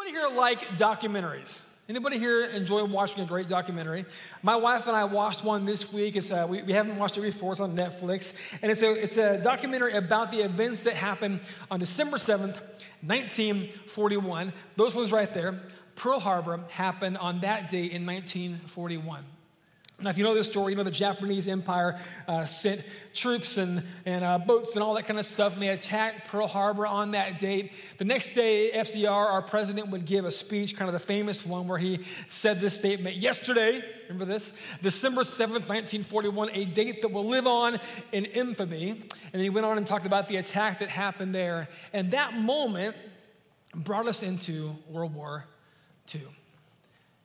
Anybody here like documentaries? Anybody here enjoy watching a great documentary? My wife and I watched one this week. It's uh, we, we haven't watched it before. It's on Netflix, and it's a it's a documentary about the events that happened on December seventh, nineteen forty one. Those ones right there. Pearl Harbor happened on that day in 1941. Now, if you know this story, you know the Japanese Empire uh, sent troops and, and uh, boats and all that kind of stuff, and they attacked Pearl Harbor on that date. The next day, FDR, our president, would give a speech, kind of the famous one, where he said this statement Yesterday, remember this? December 7th, 1941, a date that will live on in infamy. And he went on and talked about the attack that happened there. And that moment brought us into World War II.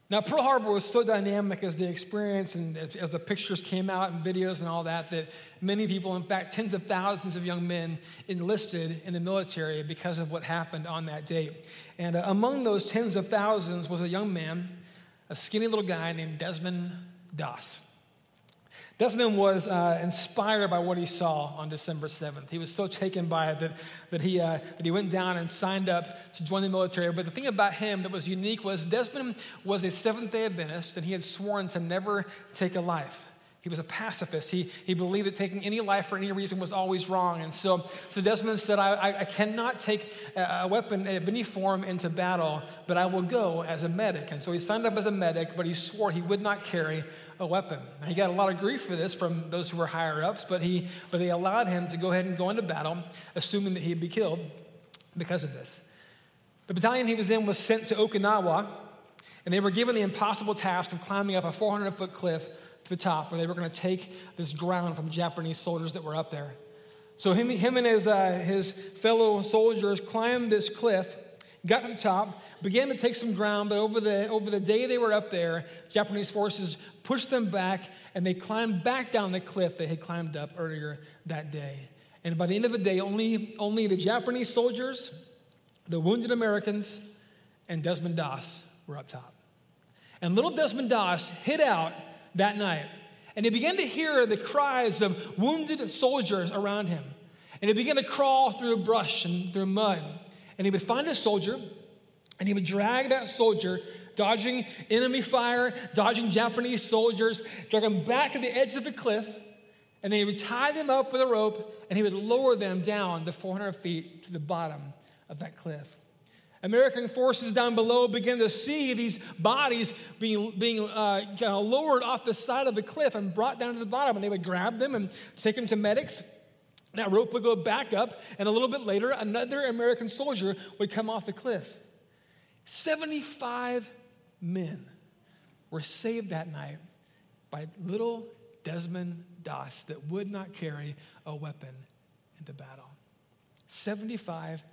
Now, Pearl Harbor was so dynamic as the experience and as the pictures came out and videos and all that, that many people, in fact, tens of thousands of young men enlisted in the military because of what happened on that date. And uh, among those tens of thousands was a young man, a skinny little guy named Desmond Doss. Desmond was uh, inspired by what he saw on December 7th. He was so taken by it that, that, he, uh, that he went down and signed up to join the military. But the thing about him that was unique was Desmond was a Seventh day Adventist, and he had sworn to never take a life. He was a pacifist. He, he believed that taking any life for any reason was always wrong. And so, so Desmond said, I, I, I cannot take a weapon of any form into battle, but I will go as a medic. And so he signed up as a medic, but he swore he would not carry a weapon. he got a lot of grief for this from those who were higher ups, but, he, but they allowed him to go ahead and go into battle, assuming that he'd be killed because of this. The battalion he was in was sent to Okinawa, and they were given the impossible task of climbing up a 400 foot cliff to the top, where they were going to take this ground from Japanese soldiers that were up there. So him, him and his, uh, his fellow soldiers climbed this cliff, got to the top, began to take some ground, but over the, over the day they were up there, Japanese forces pushed them back and they climbed back down the cliff they had climbed up earlier that day. And by the end of the day, only, only the Japanese soldiers, the wounded Americans, and Desmond Doss were up top. And little Desmond Doss hid out that night. And he began to hear the cries of wounded soldiers around him. And he began to crawl through brush and through mud. And he would find a soldier and he would drag that soldier, dodging enemy fire, dodging Japanese soldiers, drag them back to the edge of the cliff, and then he would tie them up with a rope, and he would lower them down the 400 feet to the bottom of that cliff. American forces down below begin to see these bodies being, being uh, kind of lowered off the side of the cliff and brought down to the bottom, and they would grab them and take them to medics. That rope would go back up, and a little bit later, another American soldier would come off the cliff. 75 men were saved that night by little Desmond Doss that would not carry a weapon into battle. 75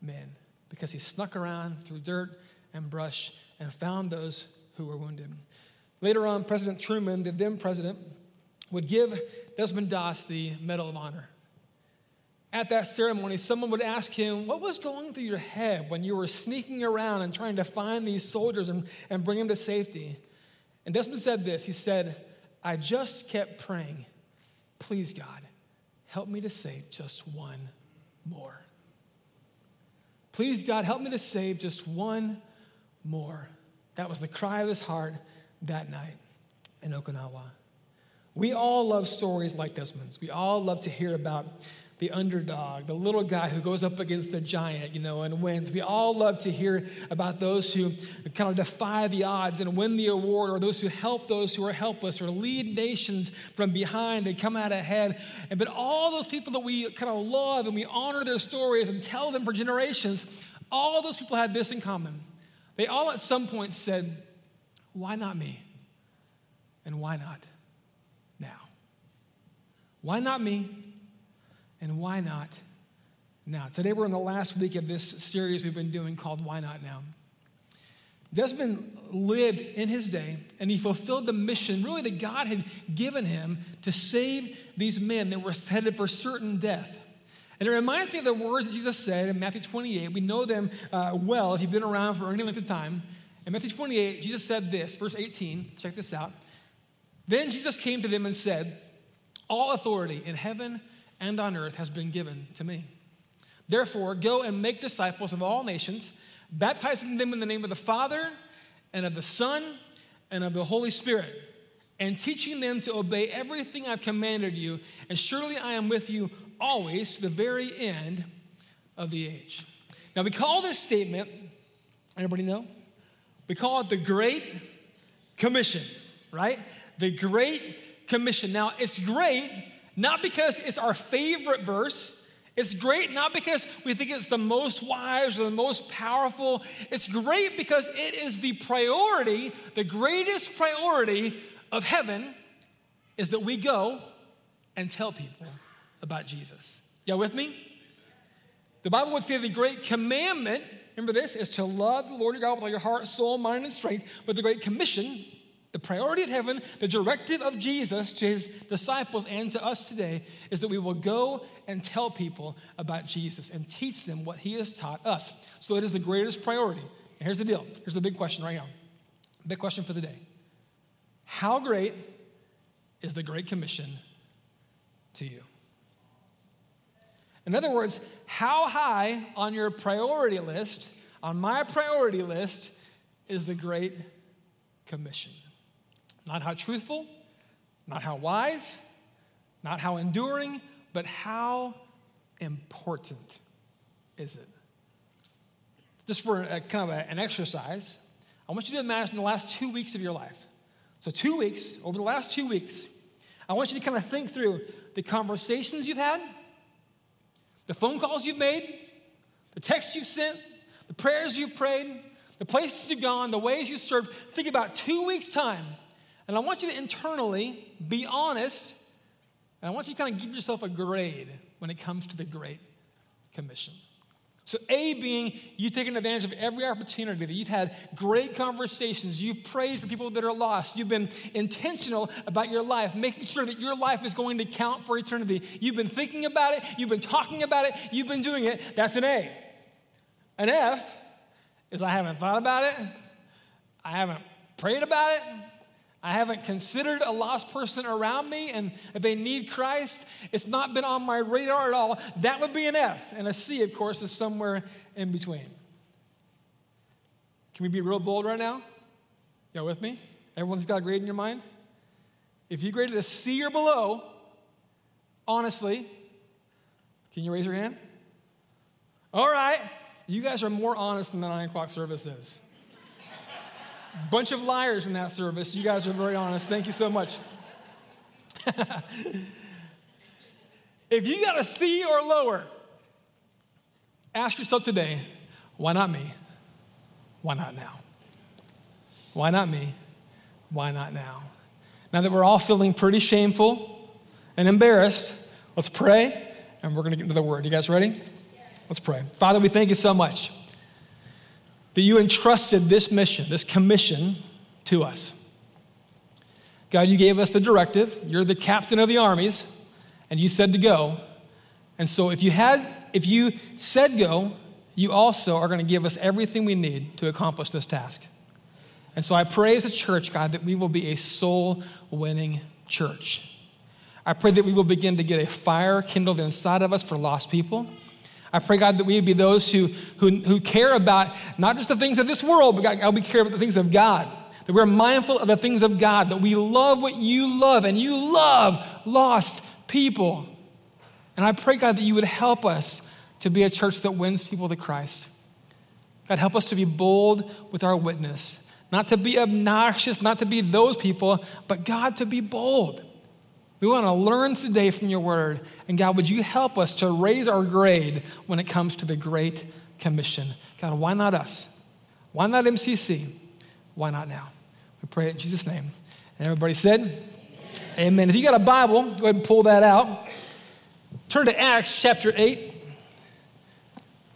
men because he snuck around through dirt and brush and found those who were wounded. Later on, President Truman, the then president, would give Desmond Doss the Medal of Honor at that ceremony, someone would ask him, What was going through your head when you were sneaking around and trying to find these soldiers and, and bring them to safety? And Desmond said this He said, I just kept praying, Please, God, help me to save just one more. Please, God, help me to save just one more. That was the cry of his heart that night in Okinawa. We all love stories like Desmond's. We all love to hear about the underdog, the little guy who goes up against the giant, you know, and wins. We all love to hear about those who kind of defy the odds and win the award, or those who help those who are helpless, or lead nations from behind and come out ahead. And but all those people that we kind of love and we honor their stories and tell them for generations, all those people had this in common. They all at some point said, Why not me? And why not now? Why not me? And why not now? Today we're in the last week of this series we've been doing called Why Not Now? Desmond lived in his day and he fulfilled the mission really that God had given him to save these men that were headed for certain death. And it reminds me of the words that Jesus said in Matthew 28. We know them uh, well if you've been around for any length of time. In Matthew 28, Jesus said this, verse 18, check this out. Then Jesus came to them and said, All authority in heaven and on earth has been given to me. Therefore, go and make disciples of all nations, baptizing them in the name of the Father and of the Son and of the Holy Spirit, and teaching them to obey everything I've commanded you. And surely I am with you always to the very end of the age. Now, we call this statement, everybody know? We call it the Great Commission, right? The Great Commission. Now, it's great not because it's our favorite verse. It's great not because we think it's the most wise or the most powerful. It's great because it is the priority, the greatest priority of heaven is that we go and tell people about Jesus. Y'all with me? The Bible would say the great commandment, remember this, is to love the Lord your God with all your heart, soul, mind, and strength. But the great commission the priority of heaven, the directive of Jesus to his disciples and to us today is that we will go and tell people about Jesus and teach them what he has taught us. So it is the greatest priority. And here's the deal. Here's the big question right now. Big question for the day. How great is the Great Commission to you? In other words, how high on your priority list, on my priority list, is the Great Commission? Not how truthful, not how wise, not how enduring, but how important is it? Just for a, kind of a, an exercise, I want you to imagine the last two weeks of your life. So, two weeks, over the last two weeks, I want you to kind of think through the conversations you've had, the phone calls you've made, the texts you've sent, the prayers you've prayed, the places you've gone, the ways you served. Think about two weeks' time and I want you to internally be honest, and I want you to kind of give yourself a grade when it comes to the Great Commission. So, A being you taking advantage of every opportunity that you've had great conversations, you've prayed for people that are lost, you've been intentional about your life, making sure that your life is going to count for eternity. You've been thinking about it, you've been talking about it, you've been doing it. That's an A. An F is I haven't thought about it, I haven't prayed about it, I haven't considered a lost person around me, and if they need Christ, it's not been on my radar at all. That would be an F. And a C, of course, is somewhere in between. Can we be real bold right now? Y'all with me? Everyone's got a grade in your mind? If you graded a C or below, honestly, can you raise your hand? All right. You guys are more honest than the nine o'clock service is. Bunch of liars in that service. You guys are very honest. Thank you so much. if you got a C or lower, ask yourself today why not me? Why not now? Why not me? Why not now? Now that we're all feeling pretty shameful and embarrassed, let's pray and we're going to get into the word. You guys ready? Let's pray. Father, we thank you so much that you entrusted this mission, this commission to us. God, you gave us the directive. You're the captain of the armies, and you said to go. And so if you had if you said go, you also are going to give us everything we need to accomplish this task. And so I pray as a church, God, that we will be a soul winning church. I pray that we will begin to get a fire kindled inside of us for lost people. I pray, God, that we would be those who, who, who care about not just the things of this world, but God, God, we care about the things of God. That we're mindful of the things of God, that we love what you love, and you love lost people. And I pray, God, that you would help us to be a church that wins people to Christ. God, help us to be bold with our witness, not to be obnoxious, not to be those people, but God, to be bold. We want to learn today from your word. And God, would you help us to raise our grade when it comes to the Great Commission? God, why not us? Why not MCC? Why not now? We pray in Jesus' name. And everybody said, Amen. Amen. If you got a Bible, go ahead and pull that out. Turn to Acts chapter 8.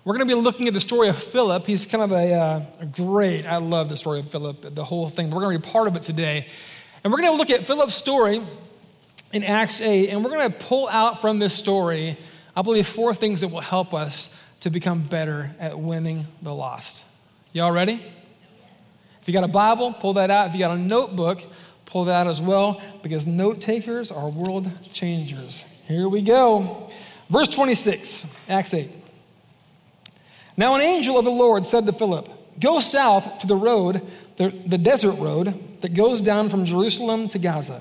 We're going to be looking at the story of Philip. He's kind of a, uh, a great, I love the story of Philip, the whole thing. We're going to be part of it today. And we're going to look at Philip's story in Acts 8, and we're going to pull out from this story, I believe, four things that will help us to become better at winning the lost. Y'all ready? If you got a Bible, pull that out. If you got a notebook, pull that out as well, because note takers are world changers. Here we go. Verse 26, Acts 8. Now, an angel of the Lord said to Philip, Go south to the road, the, the desert road that goes down from Jerusalem to Gaza.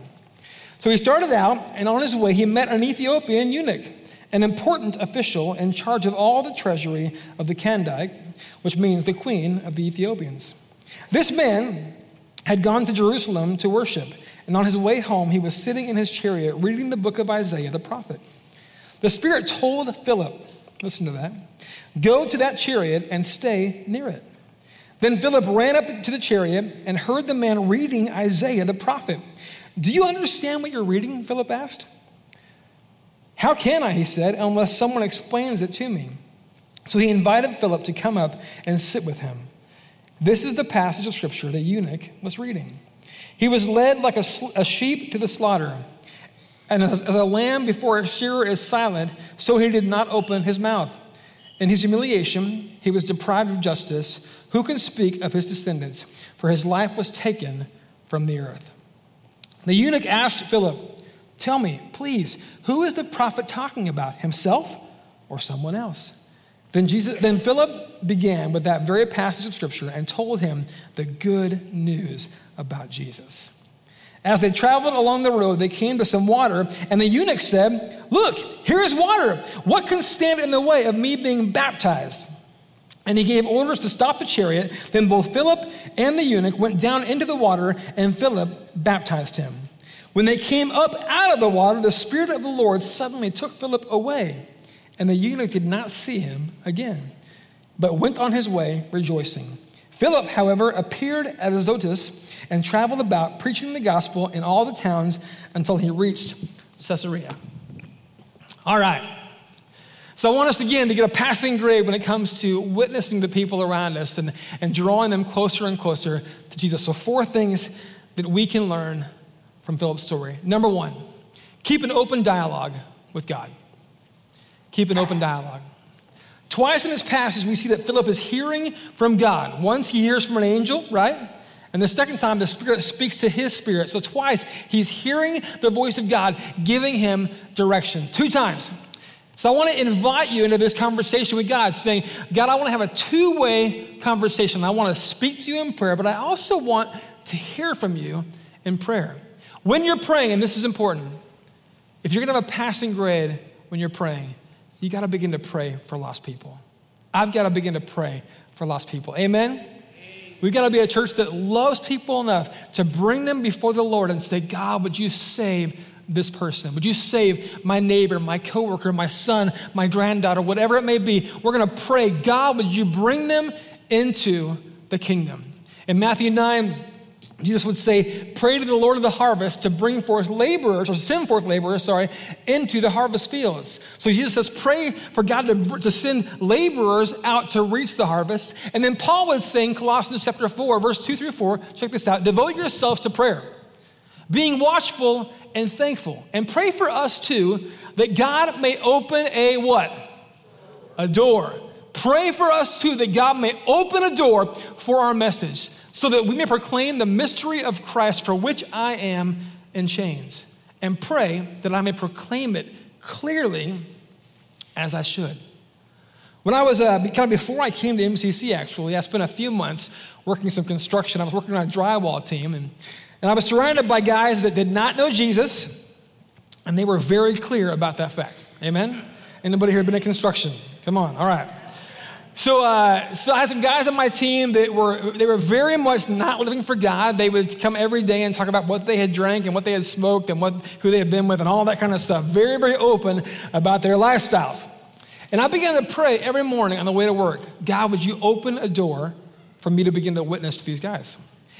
So he started out, and on his way, he met an Ethiopian eunuch, an important official in charge of all the treasury of the Kandake, which means the queen of the Ethiopians. This man had gone to Jerusalem to worship, and on his way home, he was sitting in his chariot reading the book of Isaiah the prophet. The Spirit told Philip, listen to that, go to that chariot and stay near it. Then Philip ran up to the chariot and heard the man reading Isaiah the prophet. Do you understand what you're reading? Philip asked. How can I, he said, unless someone explains it to me? So he invited Philip to come up and sit with him. This is the passage of scripture that eunuch was reading. He was led like a, a sheep to the slaughter, and as, as a lamb before a shearer is silent, so he did not open his mouth. In his humiliation, he was deprived of justice. Who can speak of his descendants? For his life was taken from the earth. The eunuch asked Philip, Tell me, please, who is the prophet talking about, himself or someone else? Then, Jesus, then Philip began with that very passage of scripture and told him the good news about Jesus. As they traveled along the road, they came to some water, and the eunuch said, Look, here is water. What can stand in the way of me being baptized? And he gave orders to stop the chariot. Then both Philip and the eunuch went down into the water, and Philip baptized him. When they came up out of the water, the Spirit of the Lord suddenly took Philip away, and the eunuch did not see him again, but went on his way rejoicing. Philip, however, appeared at Azotus and traveled about preaching the gospel in all the towns until he reached Caesarea. All right. So I want us again to get a passing grade when it comes to witnessing to people around us and, and drawing them closer and closer to Jesus. So, four things that we can learn from Philip's story. Number one, keep an open dialogue with God. Keep an open dialogue. Twice in this passage, we see that Philip is hearing from God. Once he hears from an angel, right? And the second time, the Spirit speaks to his spirit. So twice, he's hearing the voice of God giving him direction. Two times, so I want to invite you into this conversation with God, saying, God, I want to have a two way conversation. I want to speak to you in prayer, but I also want to hear from you in prayer. When you're praying, and this is important, if you're going to have a passing grade when you're praying, you got to begin to pray for lost people. I've got to begin to pray for lost people. Amen? We've got to be a church that loves people enough to bring them before the Lord and say, God, would you save this person? Would you save my neighbor, my coworker, my son, my granddaughter, whatever it may be? We're going to pray, God, would you bring them into the kingdom? In Matthew 9, Jesus would say, Pray to the Lord of the harvest to bring forth laborers, or send forth laborers, sorry, into the harvest fields. So Jesus says, Pray for God to, to send laborers out to reach the harvest. And then Paul was saying, Colossians chapter 4, verse 2 through 4, check this out, devote yourselves to prayer being watchful and thankful. And pray for us too that God may open a what? A door. Pray for us too that God may open a door for our message so that we may proclaim the mystery of Christ for which I am in chains. And pray that I may proclaim it clearly as I should. When I was, uh, kind of before I came to MCC, actually, I spent a few months working some construction. I was working on a drywall team, and and I was surrounded by guys that did not know Jesus, and they were very clear about that fact. Amen? Anybody here been in construction? Come on, all right. So, uh, so I had some guys on my team that were they were very much not living for God. They would come every day and talk about what they had drank and what they had smoked and what who they had been with and all that kind of stuff. Very, very open about their lifestyles. And I began to pray every morning on the way to work. God, would you open a door for me to begin to witness to these guys?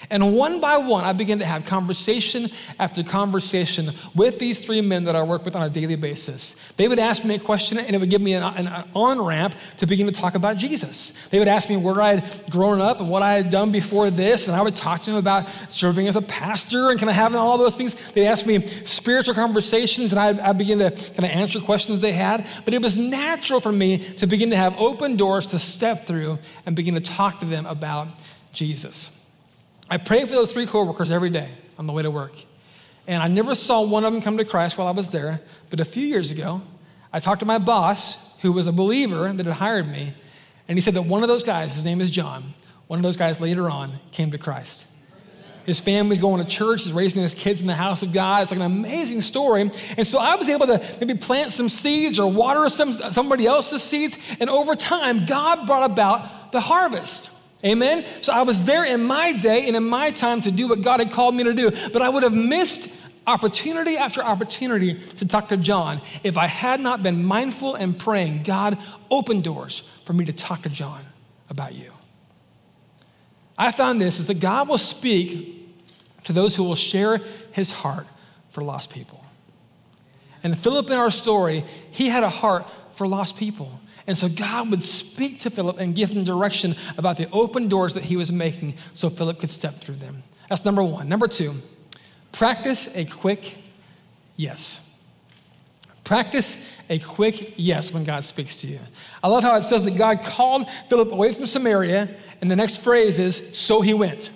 And one by one, I began to have conversation after conversation with these three men that I work with on a daily basis. They would ask me a question, and it would give me an, an, an on ramp to begin to talk about Jesus. They would ask me where I had grown up and what I had done before this, and I would talk to them about serving as a pastor and kind of having all those things. They asked me spiritual conversations, and I, I begin to kind of answer questions they had. But it was natural for me to begin to have open doors to step through and begin to talk to them about Jesus. I prayed for those three coworkers every day on the way to work. And I never saw one of them come to Christ while I was there. But a few years ago, I talked to my boss, who was a believer that had hired me. And he said that one of those guys, his name is John, one of those guys later on came to Christ. His family's going to church. He's raising his kids in the house of God. It's like an amazing story. And so I was able to maybe plant some seeds or water some, somebody else's seeds. And over time, God brought about the harvest. Amen? So I was there in my day and in my time to do what God had called me to do. But I would have missed opportunity after opportunity to talk to John if I had not been mindful and praying, God, open doors for me to talk to John about you. I found this is that God will speak to those who will share his heart for lost people. And Philip in our story, he had a heart for lost people. And so God would speak to Philip and give him direction about the open doors that he was making so Philip could step through them. That's number one. Number two, practice a quick yes. Practice a quick yes when God speaks to you. I love how it says that God called Philip away from Samaria, and the next phrase is, so he went.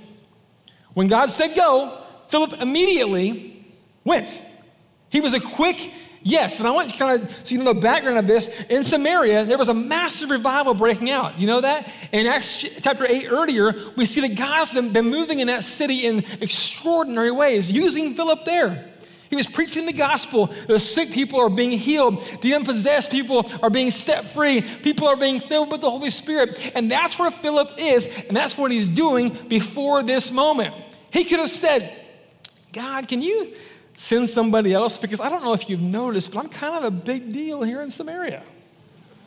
When God said go, Philip immediately went. He was a quick yes. And I want you to kind of so you know the background of this. In Samaria, there was a massive revival breaking out. You know that? In Acts chapter 8 earlier, we see that God's been moving in that city in extraordinary ways, using Philip there. He was preaching the gospel. The sick people are being healed. The unpossessed people are being set free. People are being filled with the Holy Spirit. And that's where Philip is, and that's what he's doing before this moment. He could have said, God, can you send somebody else? Because I don't know if you've noticed, but I'm kind of a big deal here in Samaria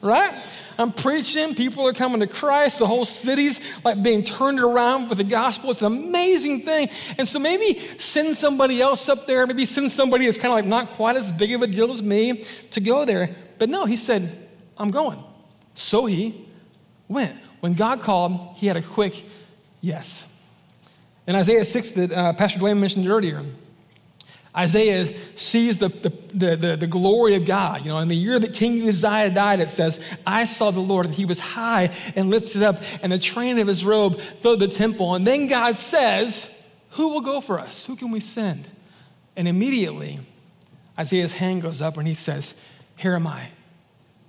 right? I'm preaching, people are coming to Christ, the whole city's like being turned around with the gospel. It's an amazing thing. And so maybe send somebody else up there, maybe send somebody that's kind of like not quite as big of a deal as me to go there. But no, he said, I'm going. So he went. When God called, he had a quick yes. In Isaiah 6 that uh, Pastor Dwayne mentioned earlier, Isaiah sees the, the, the, the, glory of God. You know, in the year that King Uzziah died, it says, I saw the Lord, and he was high and lifted up, and the train of his robe filled the temple. And then God says, Who will go for us? Who can we send? And immediately, Isaiah's hand goes up and he says, Here am I,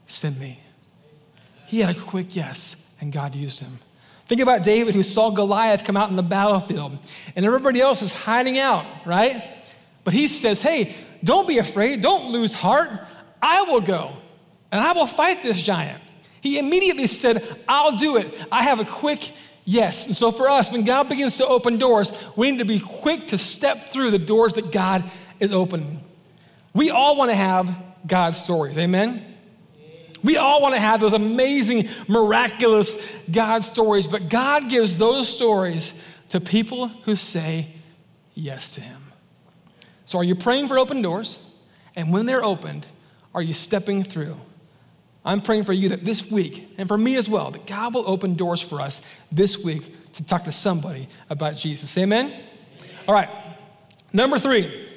send me. He had a quick yes, and God used him. Think about David who saw Goliath come out in the battlefield, and everybody else is hiding out, right? But he says, hey, don't be afraid. Don't lose heart. I will go and I will fight this giant. He immediately said, I'll do it. I have a quick yes. And so for us, when God begins to open doors, we need to be quick to step through the doors that God is opening. We all want to have God's stories. Amen? We all want to have those amazing, miraculous God stories, but God gives those stories to people who say yes to Him. So, are you praying for open doors? And when they're opened, are you stepping through? I'm praying for you that this week, and for me as well, that God will open doors for us this week to talk to somebody about Jesus. Amen? All right. Number three,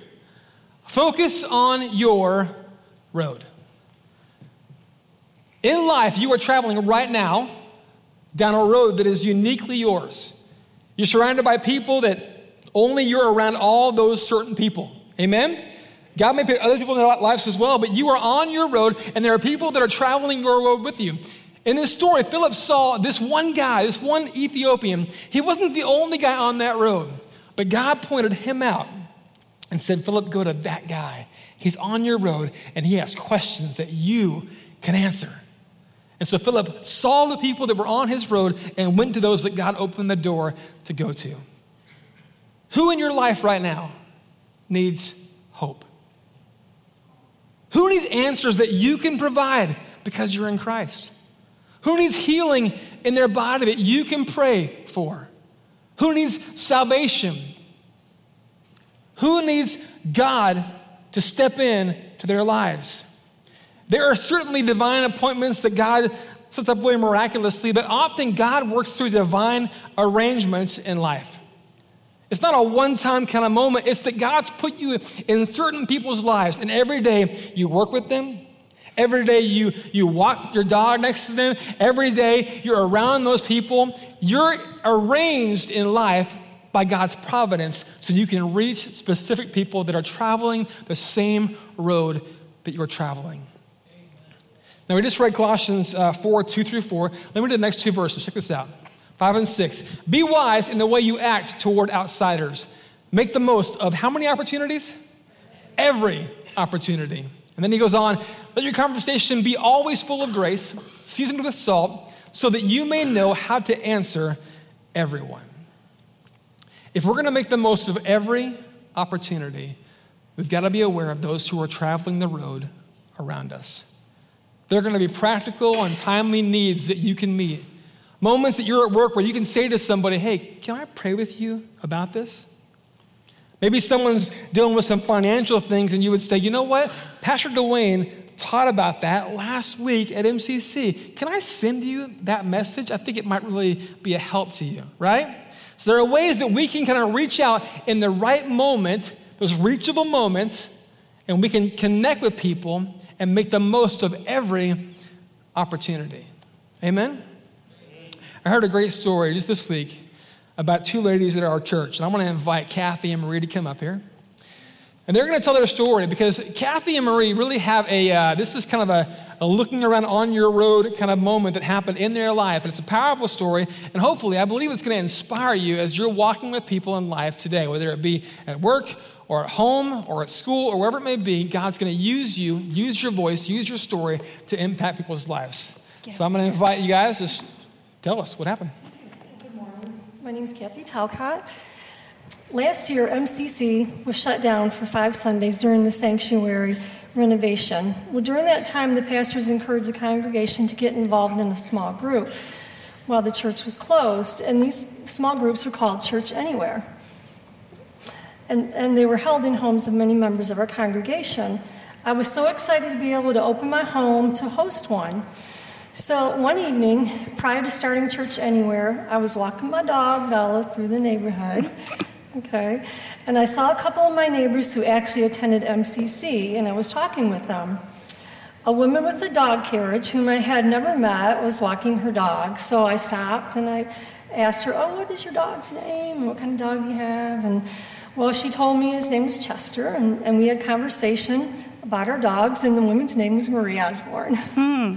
focus on your road. In life, you are traveling right now down a road that is uniquely yours. You're surrounded by people that only you're around all those certain people. Amen? God may put other people in their lives as well, but you are on your road and there are people that are traveling your road with you. In this story, Philip saw this one guy, this one Ethiopian. He wasn't the only guy on that road, but God pointed him out and said, Philip, go to that guy. He's on your road and he has questions that you can answer. And so Philip saw the people that were on his road and went to those that God opened the door to go to. Who in your life right now needs hope? Who needs answers that you can provide because you're in Christ? Who needs healing in their body that you can pray for? Who needs salvation? Who needs God to step in to their lives? There are certainly divine appointments that God sets up really miraculously, but often God works through divine arrangements in life. It's not a one time kind of moment. It's that God's put you in certain people's lives, and every day you work with them. Every day you, you walk your dog next to them. Every day you're around those people. You're arranged in life by God's providence so you can reach specific people that are traveling the same road that you're traveling. Now, we just read Colossians uh, 4 2 through 4. Let me read the next two verses. Check this out 5 and 6. Be wise in the way you act toward outsiders. Make the most of how many opportunities? Every opportunity. And then he goes on, let your conversation be always full of grace, seasoned with salt, so that you may know how to answer everyone. If we're going to make the most of every opportunity, we've got to be aware of those who are traveling the road around us. There are going to be practical and timely needs that you can meet. Moments that you're at work where you can say to somebody, hey, can I pray with you about this? Maybe someone's dealing with some financial things, and you would say, you know what? Pastor Dwayne taught about that last week at MCC. Can I send you that message? I think it might really be a help to you, right? So there are ways that we can kind of reach out in the right moment, those reachable moments, and we can connect with people and make the most of every opportunity. Amen? I heard a great story just this week about two ladies at our church. And I want to invite Kathy and Marie to come up here. And they're going to tell their story because Kathy and Marie really have a, uh, this is kind of a, a, looking around on your road kind of moment that happened in their life. And it's a powerful story. And hopefully, I believe it's going to inspire you as you're walking with people in life today, whether it be at work or at home or at school or wherever it may be. God's going to use you, use your voice, use your story to impact people's lives. So I'm going to invite you guys, just tell us what happened. Good morning. My name is Kathy Talcott. Last year, MCC was shut down for five Sundays during the sanctuary renovation. Well, during that time, the pastors encouraged the congregation to get involved in a small group while the church was closed. And these small groups were called Church Anywhere. And, and they were held in homes of many members of our congregation. I was so excited to be able to open my home to host one. So one evening, prior to starting church anywhere, I was walking my dog, Bella, through the neighborhood. Okay. And I saw a couple of my neighbors who actually attended MCC, and I was talking with them. A woman with a dog carriage, whom I had never met, was walking her dog. So I stopped and I asked her, Oh, what is your dog's name? What kind of dog do you have? And well, she told me his name was Chester, and, and we had conversation about our dogs, and the woman's name was Marie Osborne. Hmm.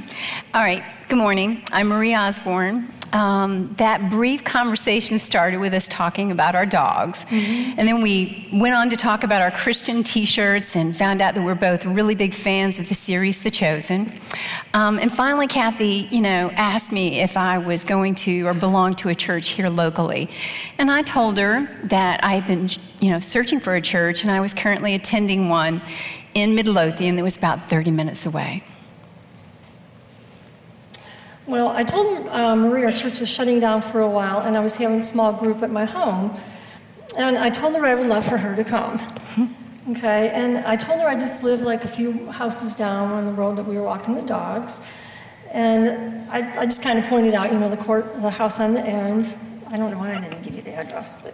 All right. Good morning. I'm Marie Osborne. Um, that brief conversation started with us talking about our dogs. Mm-hmm. And then we went on to talk about our Christian t shirts and found out that we're both really big fans of the series The Chosen. Um, and finally, Kathy, you know, asked me if I was going to or belonged to a church here locally. And I told her that I had been, you know, searching for a church and I was currently attending one in Midlothian that was about 30 minutes away. Well, I told uh, Marie our church was shutting down for a while, and I was having a small group at my home. And I told her I would love for her to come. Okay, and I told her I just lived like a few houses down on the road that we were walking the dogs. And I, I just kind of pointed out, you know, the court, the house on the end. I don't know why I didn't give you the address, but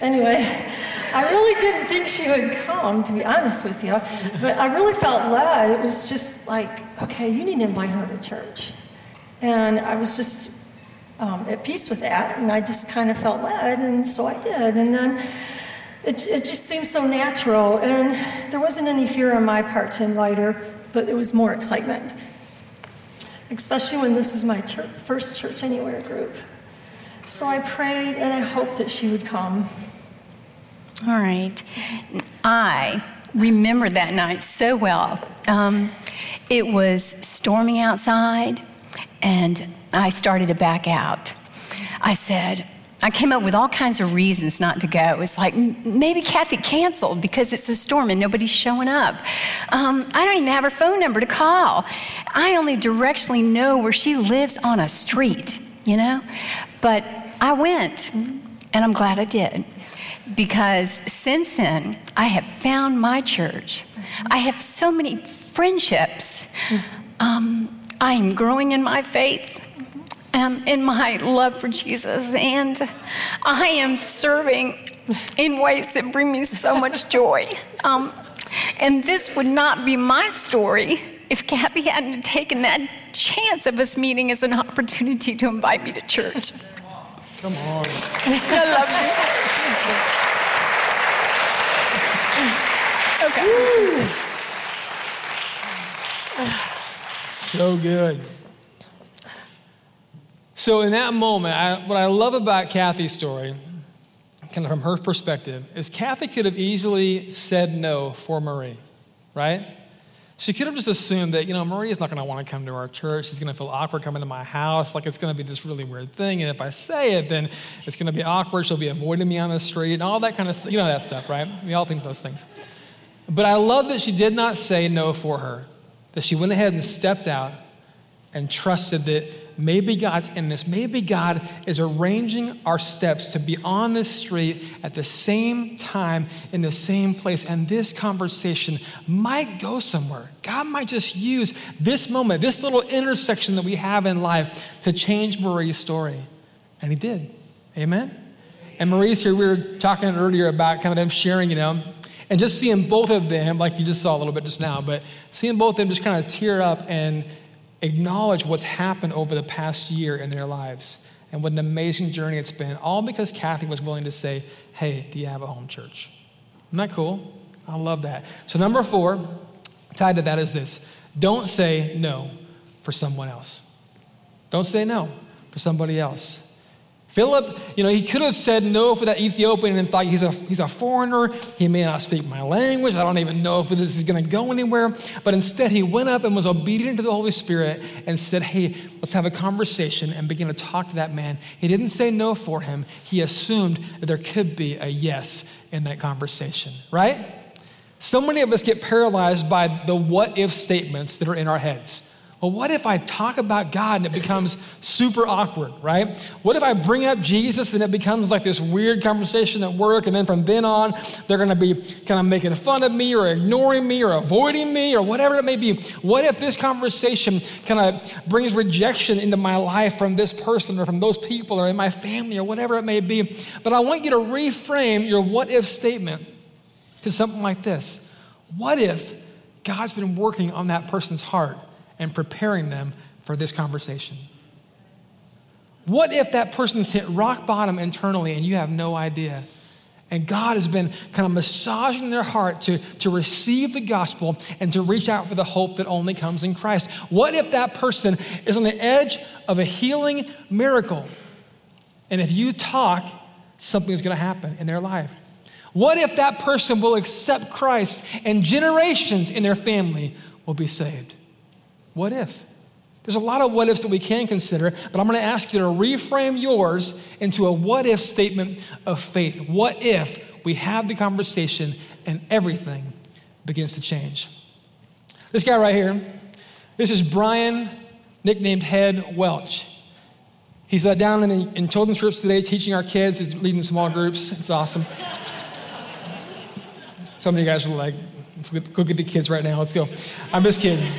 anyway, I really didn't think she would come, to be honest with you. But I really felt led. It was just like, okay, you need to invite her to church. And I was just um, at peace with that, and I just kind of felt led, and so I did. And then it, it just seemed so natural, and there wasn't any fear on my part to invite her, but it was more excitement, especially when this is my church, first church anywhere group. So I prayed, and I hoped that she would come. All right. I remember that night so well. Um, it was storming outside and I started to back out. I said, I came up with all kinds of reasons not to go. It's like maybe Kathy canceled because it's a storm and nobody's showing up. Um, I don't even have her phone number to call. I only directionally know where she lives on a street, you know? But I went, and I'm glad I did. Because since then, I have found my church. I have so many friendships. Um, I am growing in my faith and in my love for Jesus, and I am serving in ways that bring me so much joy. Um, and this would not be my story if Kathy hadn't taken that chance of us meeting as an opportunity to invite me to church. Come on. I love you. Okay. So good. So, in that moment, I, what I love about Kathy's story, kind of from her perspective, is Kathy could have easily said no for Marie, right? She could have just assumed that, you know, Maria's not going to want to come to our church. She's going to feel awkward coming to my house. Like it's going to be this really weird thing. And if I say it, then it's going to be awkward. She'll be avoiding me on the street and all that kind of stuff. You know that stuff, right? We all think those things. But I love that she did not say no for her, that she went ahead and stepped out and trusted that maybe God's in this. Maybe God is arranging our steps to be on this street at the same time in the same place. And this conversation might go somewhere. God might just use this moment, this little intersection that we have in life to change Marie's story. And He did. Amen? And Marie's here. We were talking earlier about kind of them sharing, you know, and just seeing both of them, like you just saw a little bit just now, but seeing both of them just kind of tear up and acknowledge what's happened over the past year in their lives and what an amazing journey it's been, all because Kathy was willing to say, Hey, do you have a home church? Isn't that cool? I love that. So, number four, tied to that, is this don't say no for someone else. Don't say no for somebody else. Philip, you know, he could have said no for that Ethiopian and thought he's a, he's a foreigner. He may not speak my language. I don't even know if this is going to go anywhere. But instead, he went up and was obedient to the Holy Spirit and said, Hey, let's have a conversation and begin to talk to that man. He didn't say no for him. He assumed that there could be a yes in that conversation, right? So many of us get paralyzed by the what if statements that are in our heads. Well, what if I talk about God and it becomes super awkward, right? What if I bring up Jesus and it becomes like this weird conversation at work, and then from then on, they're gonna be kind of making fun of me or ignoring me or avoiding me or whatever it may be? What if this conversation kind of brings rejection into my life from this person or from those people or in my family or whatever it may be? But I want you to reframe your what if statement to something like this What if God's been working on that person's heart? And preparing them for this conversation? What if that person's hit rock bottom internally and you have no idea? And God has been kind of massaging their heart to, to receive the gospel and to reach out for the hope that only comes in Christ. What if that person is on the edge of a healing miracle? And if you talk, something is going to happen in their life. What if that person will accept Christ and generations in their family will be saved? What if? There's a lot of what ifs that we can consider, but I'm going to ask you to reframe yours into a what if statement of faith. What if we have the conversation and everything begins to change? This guy right here, this is Brian, nicknamed Head Welch. He's uh, down in, in children's groups today teaching our kids. He's leading small groups. It's awesome. Some of you guys are like, let's go get the kids right now. Let's go. I'm just kidding.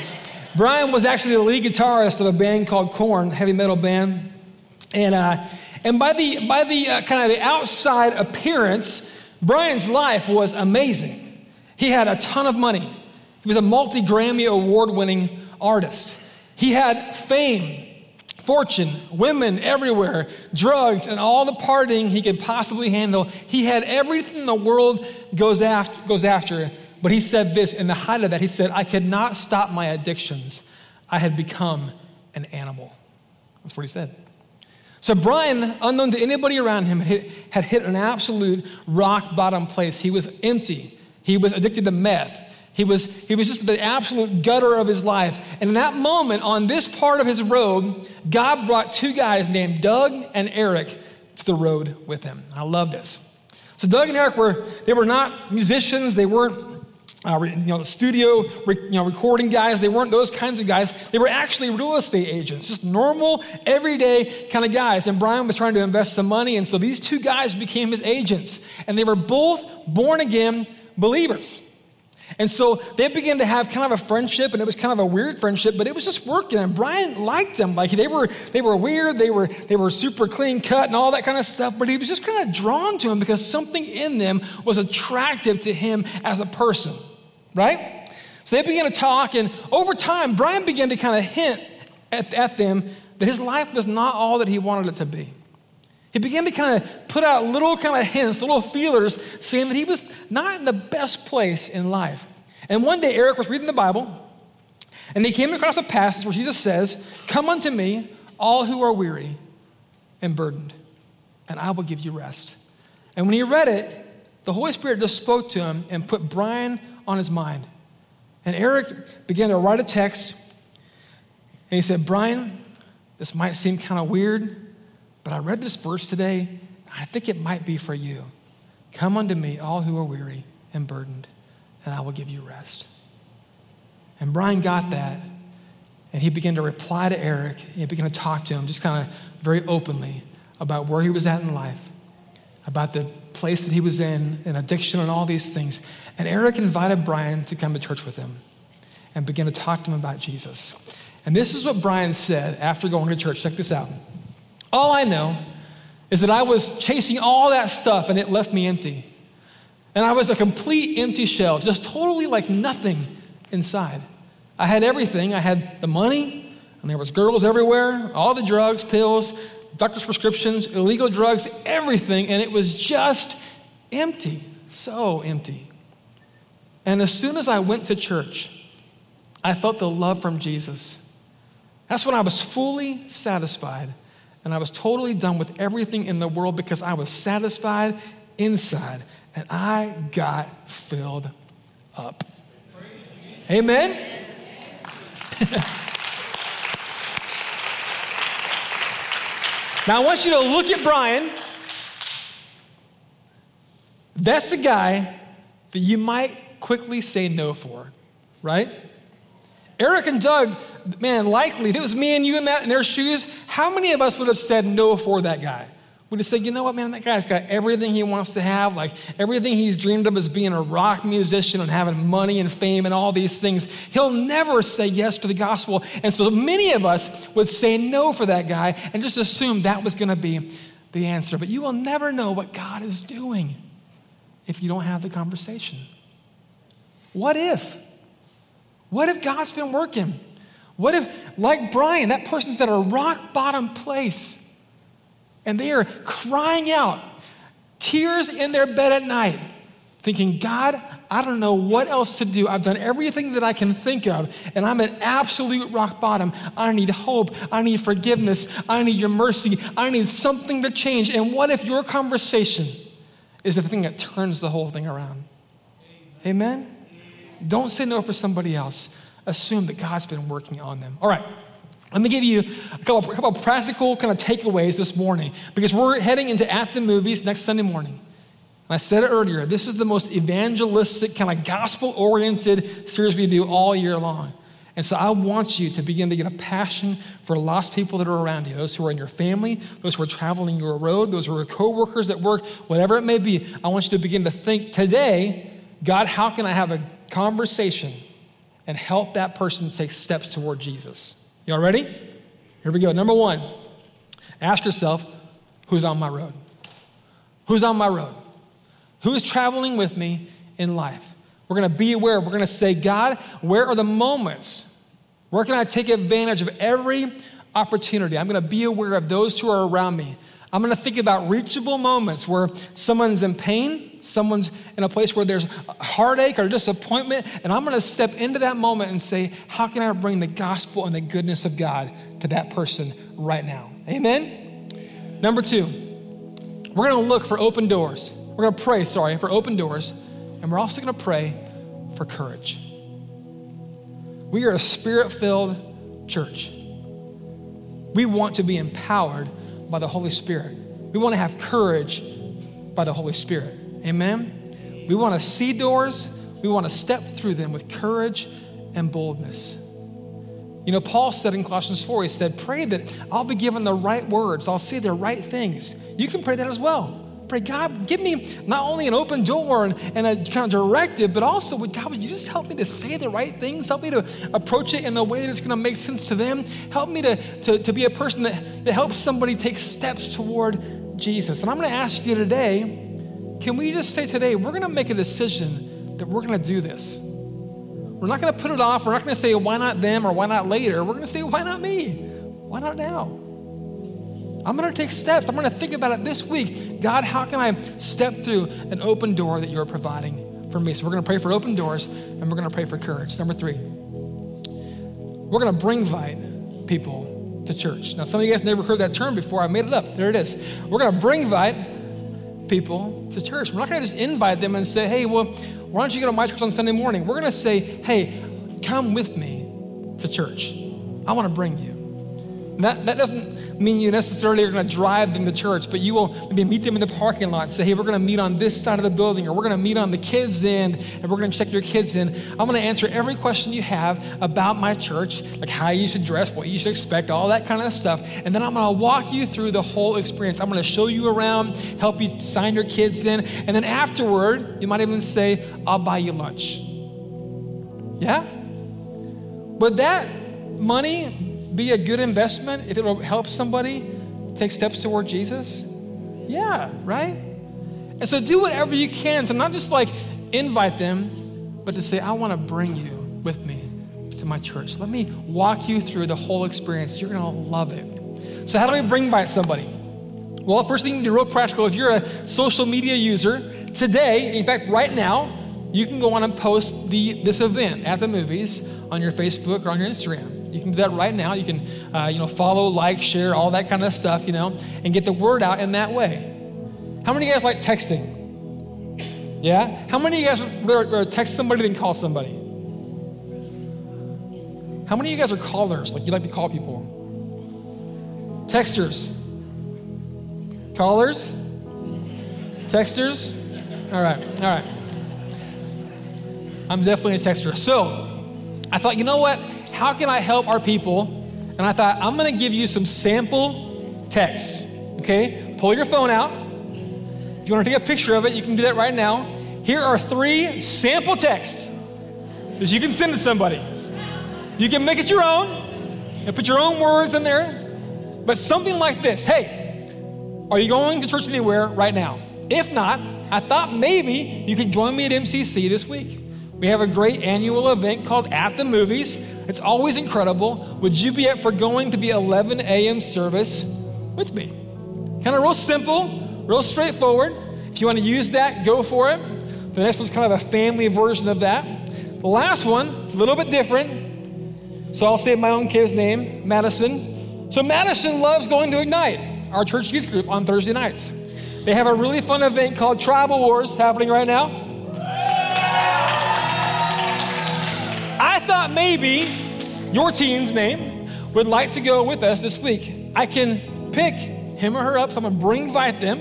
Brian was actually the lead guitarist of a band called Korn, heavy metal band. And, uh, and by the, by the uh, kind of the outside appearance, Brian's life was amazing. He had a ton of money. He was a multi Grammy award winning artist. He had fame, fortune, women everywhere, drugs, and all the partying he could possibly handle. He had everything the world goes after. Goes after. But he said this in the height of that he said, I could not stop my addictions. I had become an animal. That's what he said. So, Brian, unknown to anybody around him, had hit, an absolute rock bottom place. He was empty, he was addicted to meth. He was, he was just the absolute gutter of his life. And in that moment, on this part of his road, God brought two guys named Doug and Eric to the road with him. I love this. So Doug and Eric were, they were not musicians. They weren't uh, you know, studio you know, recording guys. They weren't those kinds of guys. They were actually real estate agents, just normal, everyday kind of guys. And Brian was trying to invest some money, and so these two guys became his agents. And they were both born again believers. And so they began to have kind of a friendship, and it was kind of a weird friendship, but it was just working. And Brian liked them. Like they were, they were weird, they were, they were super clean cut and all that kind of stuff, but he was just kind of drawn to them because something in them was attractive to him as a person right? So they began to talk, and over time, Brian began to kind of hint at, at them that his life was not all that he wanted it to be. He began to kind of put out little kind of hints, little feelers, saying that he was not in the best place in life. And one day, Eric was reading the Bible, And they came across a passage where Jesus says, Come unto me, all who are weary and burdened, and I will give you rest. And when he read it, the Holy Spirit just spoke to him and put Brian on his mind. And Eric began to write a text, and he said, Brian, this might seem kind of weird, but I read this verse today, and I think it might be for you. Come unto me, all who are weary and burdened, and I will give you rest. And Brian got that, and he began to reply to Eric. He began to talk to him just kind of very openly about where he was at in life, about the place that he was in, and addiction, and all these things. And Eric invited Brian to come to church with him and began to talk to him about Jesus. And this is what Brian said after going to church. Check this out. All I know is that I was chasing all that stuff and it left me empty. And I was a complete empty shell, just totally like nothing inside. I had everything. I had the money, and there was girls everywhere, all the drugs, pills, doctor's prescriptions, illegal drugs, everything, and it was just empty, so empty. And as soon as I went to church, I felt the love from Jesus. That's when I was fully satisfied and I was totally done with everything in the world because I was satisfied inside and I got filled up. Amen? now I want you to look at Brian. That's the guy that you might quickly say no for, right? Eric and Doug, man, likely, if it was me and you in, that, in their shoes, how many of us would have said no for that guy? Would have said, you know what, man, that guy's got everything he wants to have. Like everything he's dreamed of is being a rock musician and having money and fame and all these things. He'll never say yes to the gospel. And so many of us would say no for that guy and just assume that was going to be the answer. But you will never know what God is doing if you don't have the conversation. What if? What if God's been working? What if, like Brian, that person's at a rock bottom place and they are crying out, tears in their bed at night, thinking, God, I don't know what else to do. I've done everything that I can think of, and I'm at absolute rock bottom. I need hope. I need forgiveness. I need your mercy. I need something to change. And what if your conversation is the thing that turns the whole thing around? Amen? Amen? Don't say no for somebody else. Assume that God's been working on them. All right. Let me give you a couple, a couple of practical kind of takeaways this morning because we're heading into At the Movies next Sunday morning. I said it earlier, this is the most evangelistic, kind of gospel oriented series we do all year long. And so I want you to begin to get a passion for lost people that are around you, those who are in your family, those who are traveling your road, those who are co-workers at work, whatever it may be. I want you to begin to think today, God, how can I have a conversation and help that person take steps toward Jesus. Y'all ready? Here we go. Number one, ask yourself who's on my road? Who's on my road? Who is traveling with me in life? We're going to be aware. We're going to say, God, where are the moments? Where can I take advantage of every opportunity? I'm going to be aware of those who are around me. I'm going to think about reachable moments where someone's in pain, someone's in a place where there's heartache or disappointment, and I'm going to step into that moment and say, How can I bring the gospel and the goodness of God to that person right now? Amen? Number two, we're going to look for open doors. We're going to pray, sorry, for open doors, and we're also going to pray for courage. We are a spirit filled church. We want to be empowered by the Holy Spirit. We want to have courage by the Holy Spirit. Amen? We want to see doors, we want to step through them with courage and boldness. You know, Paul said in Colossians 4, he said, Pray that I'll be given the right words, I'll say the right things. You can pray that as well. Pray, God, give me not only an open door and, and a kind of directive, but also, would God, would you just help me to say the right things? Help me to approach it in a way that's going to make sense to them. Help me to, to, to be a person that, that helps somebody take steps toward Jesus. And I'm going to ask you today can we just say today, we're going to make a decision that we're going to do this? We're not going to put it off. We're not going to say, why not them or why not later? We're going to say, why not me? Why not now? I'm going to take steps. I'm going to think about it this week. God, how can I step through an open door that you're providing for me? So we're going to pray for open doors and we're going to pray for courage. Number three, we're going to bring invite people to church. Now, some of you guys never heard that term before. I made it up. There it is. We're going to bring invite people to church. We're not going to just invite them and say, hey, well, why don't you go to my church on Sunday morning? We're going to say, hey, come with me to church. I want to bring you. That, that doesn't mean you necessarily are going to drive them to church, but you will maybe meet them in the parking lot. Say, hey, we're going to meet on this side of the building, or we're going to meet on the kids' end, and we're going to check your kids in. I'm going to answer every question you have about my church, like how you should dress, what you should expect, all that kind of stuff. And then I'm going to walk you through the whole experience. I'm going to show you around, help you sign your kids in, and then afterward, you might even say, I'll buy you lunch. Yeah? Would that money be a good investment if it'll help somebody take steps toward Jesus? Yeah, right? And so do whatever you can to not just like invite them, but to say, I want to bring you with me to my church. Let me walk you through the whole experience. You're going to love it. So, how do we bring by somebody? Well, first thing you do, real practical, if you're a social media user, today, in fact, right now, you can go on and post the, this event at the movies on your Facebook or on your Instagram. You can do that right now. You can, uh, you know, follow, like, share, all that kind of stuff, you know, and get the word out in that way. How many of you guys like texting? Yeah? How many of you guys text somebody than call somebody? How many of you guys are callers? Like you like to call people? Texters? Callers? Texters? All right, all right. I'm definitely a texter. So I thought, you know what? How can I help our people? And I thought, I'm going to give you some sample texts. Okay? Pull your phone out. If you want to take a picture of it, you can do that right now. Here are three sample texts that you can send to somebody. You can make it your own and put your own words in there. But something like this Hey, are you going to church anywhere right now? If not, I thought maybe you could join me at MCC this week. We have a great annual event called At the Movies. It's always incredible. Would you be up for going to the 11 a.m. service with me? Kind of real simple, real straightforward. If you want to use that, go for it. The next one's kind of a family version of that. The last one, a little bit different. So I'll say my own kid's name, Madison. So Madison loves going to Ignite, our church youth group, on Thursday nights. They have a really fun event called Tribal Wars happening right now. Thought maybe your teen's name would like to go with us this week. I can pick him or her up, so I'm gonna bring invite them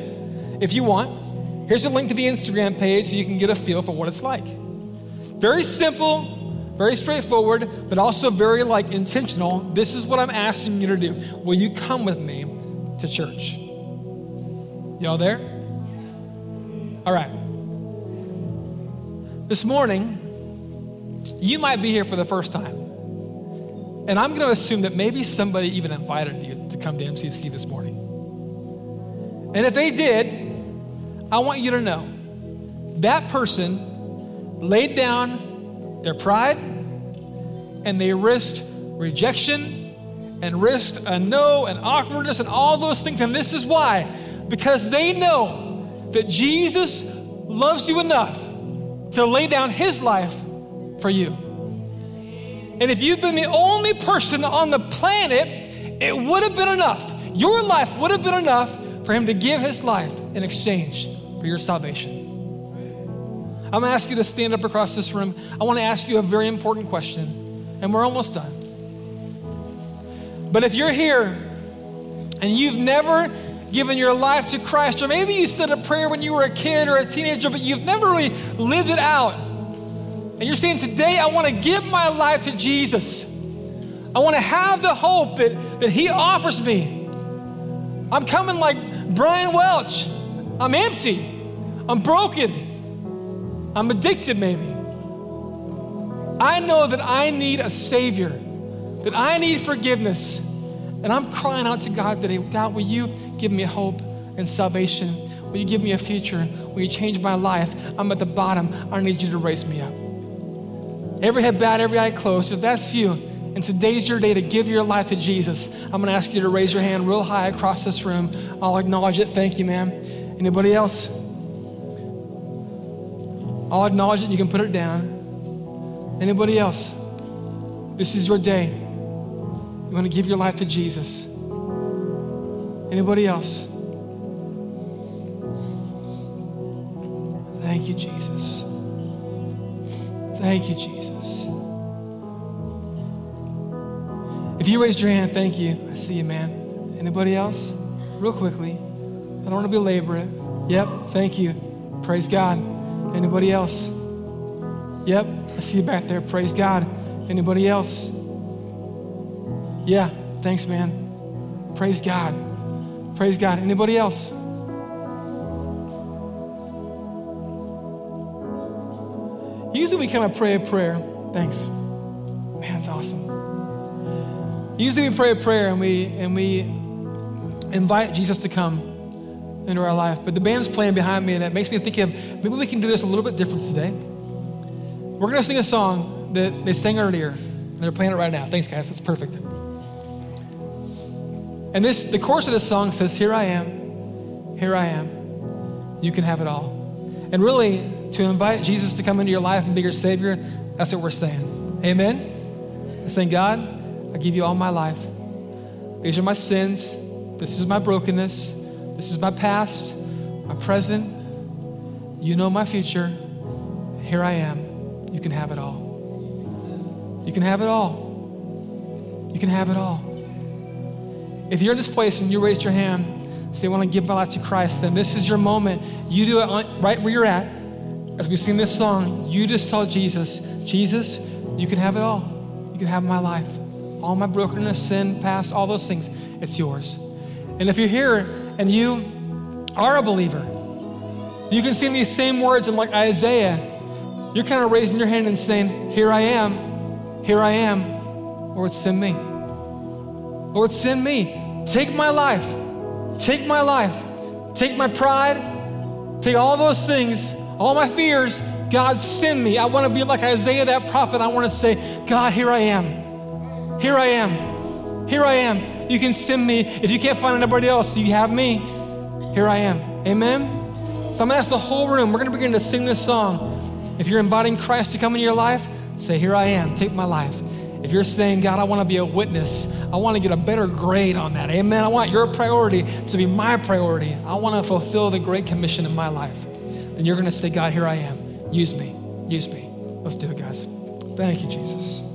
if you want. Here's a link to the Instagram page so you can get a feel for what it's like. Very simple, very straightforward, but also very like intentional. This is what I'm asking you to do. Will you come with me to church? Y'all there? All right. This morning, you might be here for the first time. And I'm going to assume that maybe somebody even invited you to come to MCC this morning. And if they did, I want you to know that person laid down their pride and they risked rejection and risked a no and awkwardness and all those things. And this is why because they know that Jesus loves you enough to lay down his life for you. And if you've been the only person on the planet, it would have been enough. Your life would have been enough for him to give his life in exchange for your salvation. I'm going to ask you to stand up across this room. I want to ask you a very important question, and we're almost done. But if you're here and you've never given your life to Christ, or maybe you said a prayer when you were a kid or a teenager, but you've never really lived it out, and you're saying, Today I want to give my life to Jesus. I want to have the hope that, that He offers me. I'm coming like Brian Welch. I'm empty. I'm broken. I'm addicted, maybe. I know that I need a Savior, that I need forgiveness. And I'm crying out to God today God, will you give me hope and salvation? Will you give me a future? Will you change my life? I'm at the bottom. I need you to raise me up. Every head bowed, every eye closed. If that's you, and today's your day to give your life to Jesus, I'm going to ask you to raise your hand real high across this room. I'll acknowledge it. Thank you, ma'am. Anybody else? I'll acknowledge it. You can put it down. Anybody else? This is your day. You want to give your life to Jesus. Anybody else? Thank you, Jesus. Thank you, Jesus. If you raised your hand, thank you. I see you, man. Anybody else? Real quickly. I don't want to belabor it. Yep, thank you. Praise God. Anybody else? Yep, I see you back there. Praise God. Anybody else? Yeah, thanks, man. Praise God. Praise God. Anybody else? Usually we kind of pray a prayer. Thanks. Man, that's awesome. Usually we pray a prayer and we and we invite Jesus to come into our life. But the band's playing behind me and it makes me think of maybe we can do this a little bit different today. We're gonna sing a song that they sang earlier, and they're playing it right now. Thanks, guys. That's perfect. And this the chorus of this song says, Here I am, here I am. You can have it all. And really, to invite Jesus to come into your life and be your Savior, that's what we're saying. Amen? We're saying, God, I give you all my life. These are my sins. This is my brokenness. This is my past, my present. You know my future. Here I am. You can have it all. You can have it all. You can have it all. If you're in this place and you raised your hand, say, I want to give my life to Christ, then this is your moment. You do it right where you're at as we sing this song, you just tell Jesus, Jesus, you can have it all. You can have my life. All my brokenness, sin, past, all those things, it's yours. And if you're here and you are a believer, you can sing these same words in like Isaiah. You're kind of raising your hand and saying, Here I am, here I am. Lord, send me. Lord, send me. Take my life. Take my life. Take my pride. Take all those things all my fears, God, send me. I want to be like Isaiah, that prophet. I want to say, God, here I am. Here I am. Here I am. You can send me. If you can't find anybody else, you have me. Here I am. Amen? So I'm going to ask the whole room. We're going to begin to sing this song. If you're inviting Christ to come into your life, say, Here I am. Take my life. If you're saying, God, I want to be a witness, I want to get a better grade on that. Amen. I want your priority to be my priority. I want to fulfill the Great Commission in my life then you're going to say, God, here I am. Use me. Use me. Let's do it, guys. Thank you, Jesus.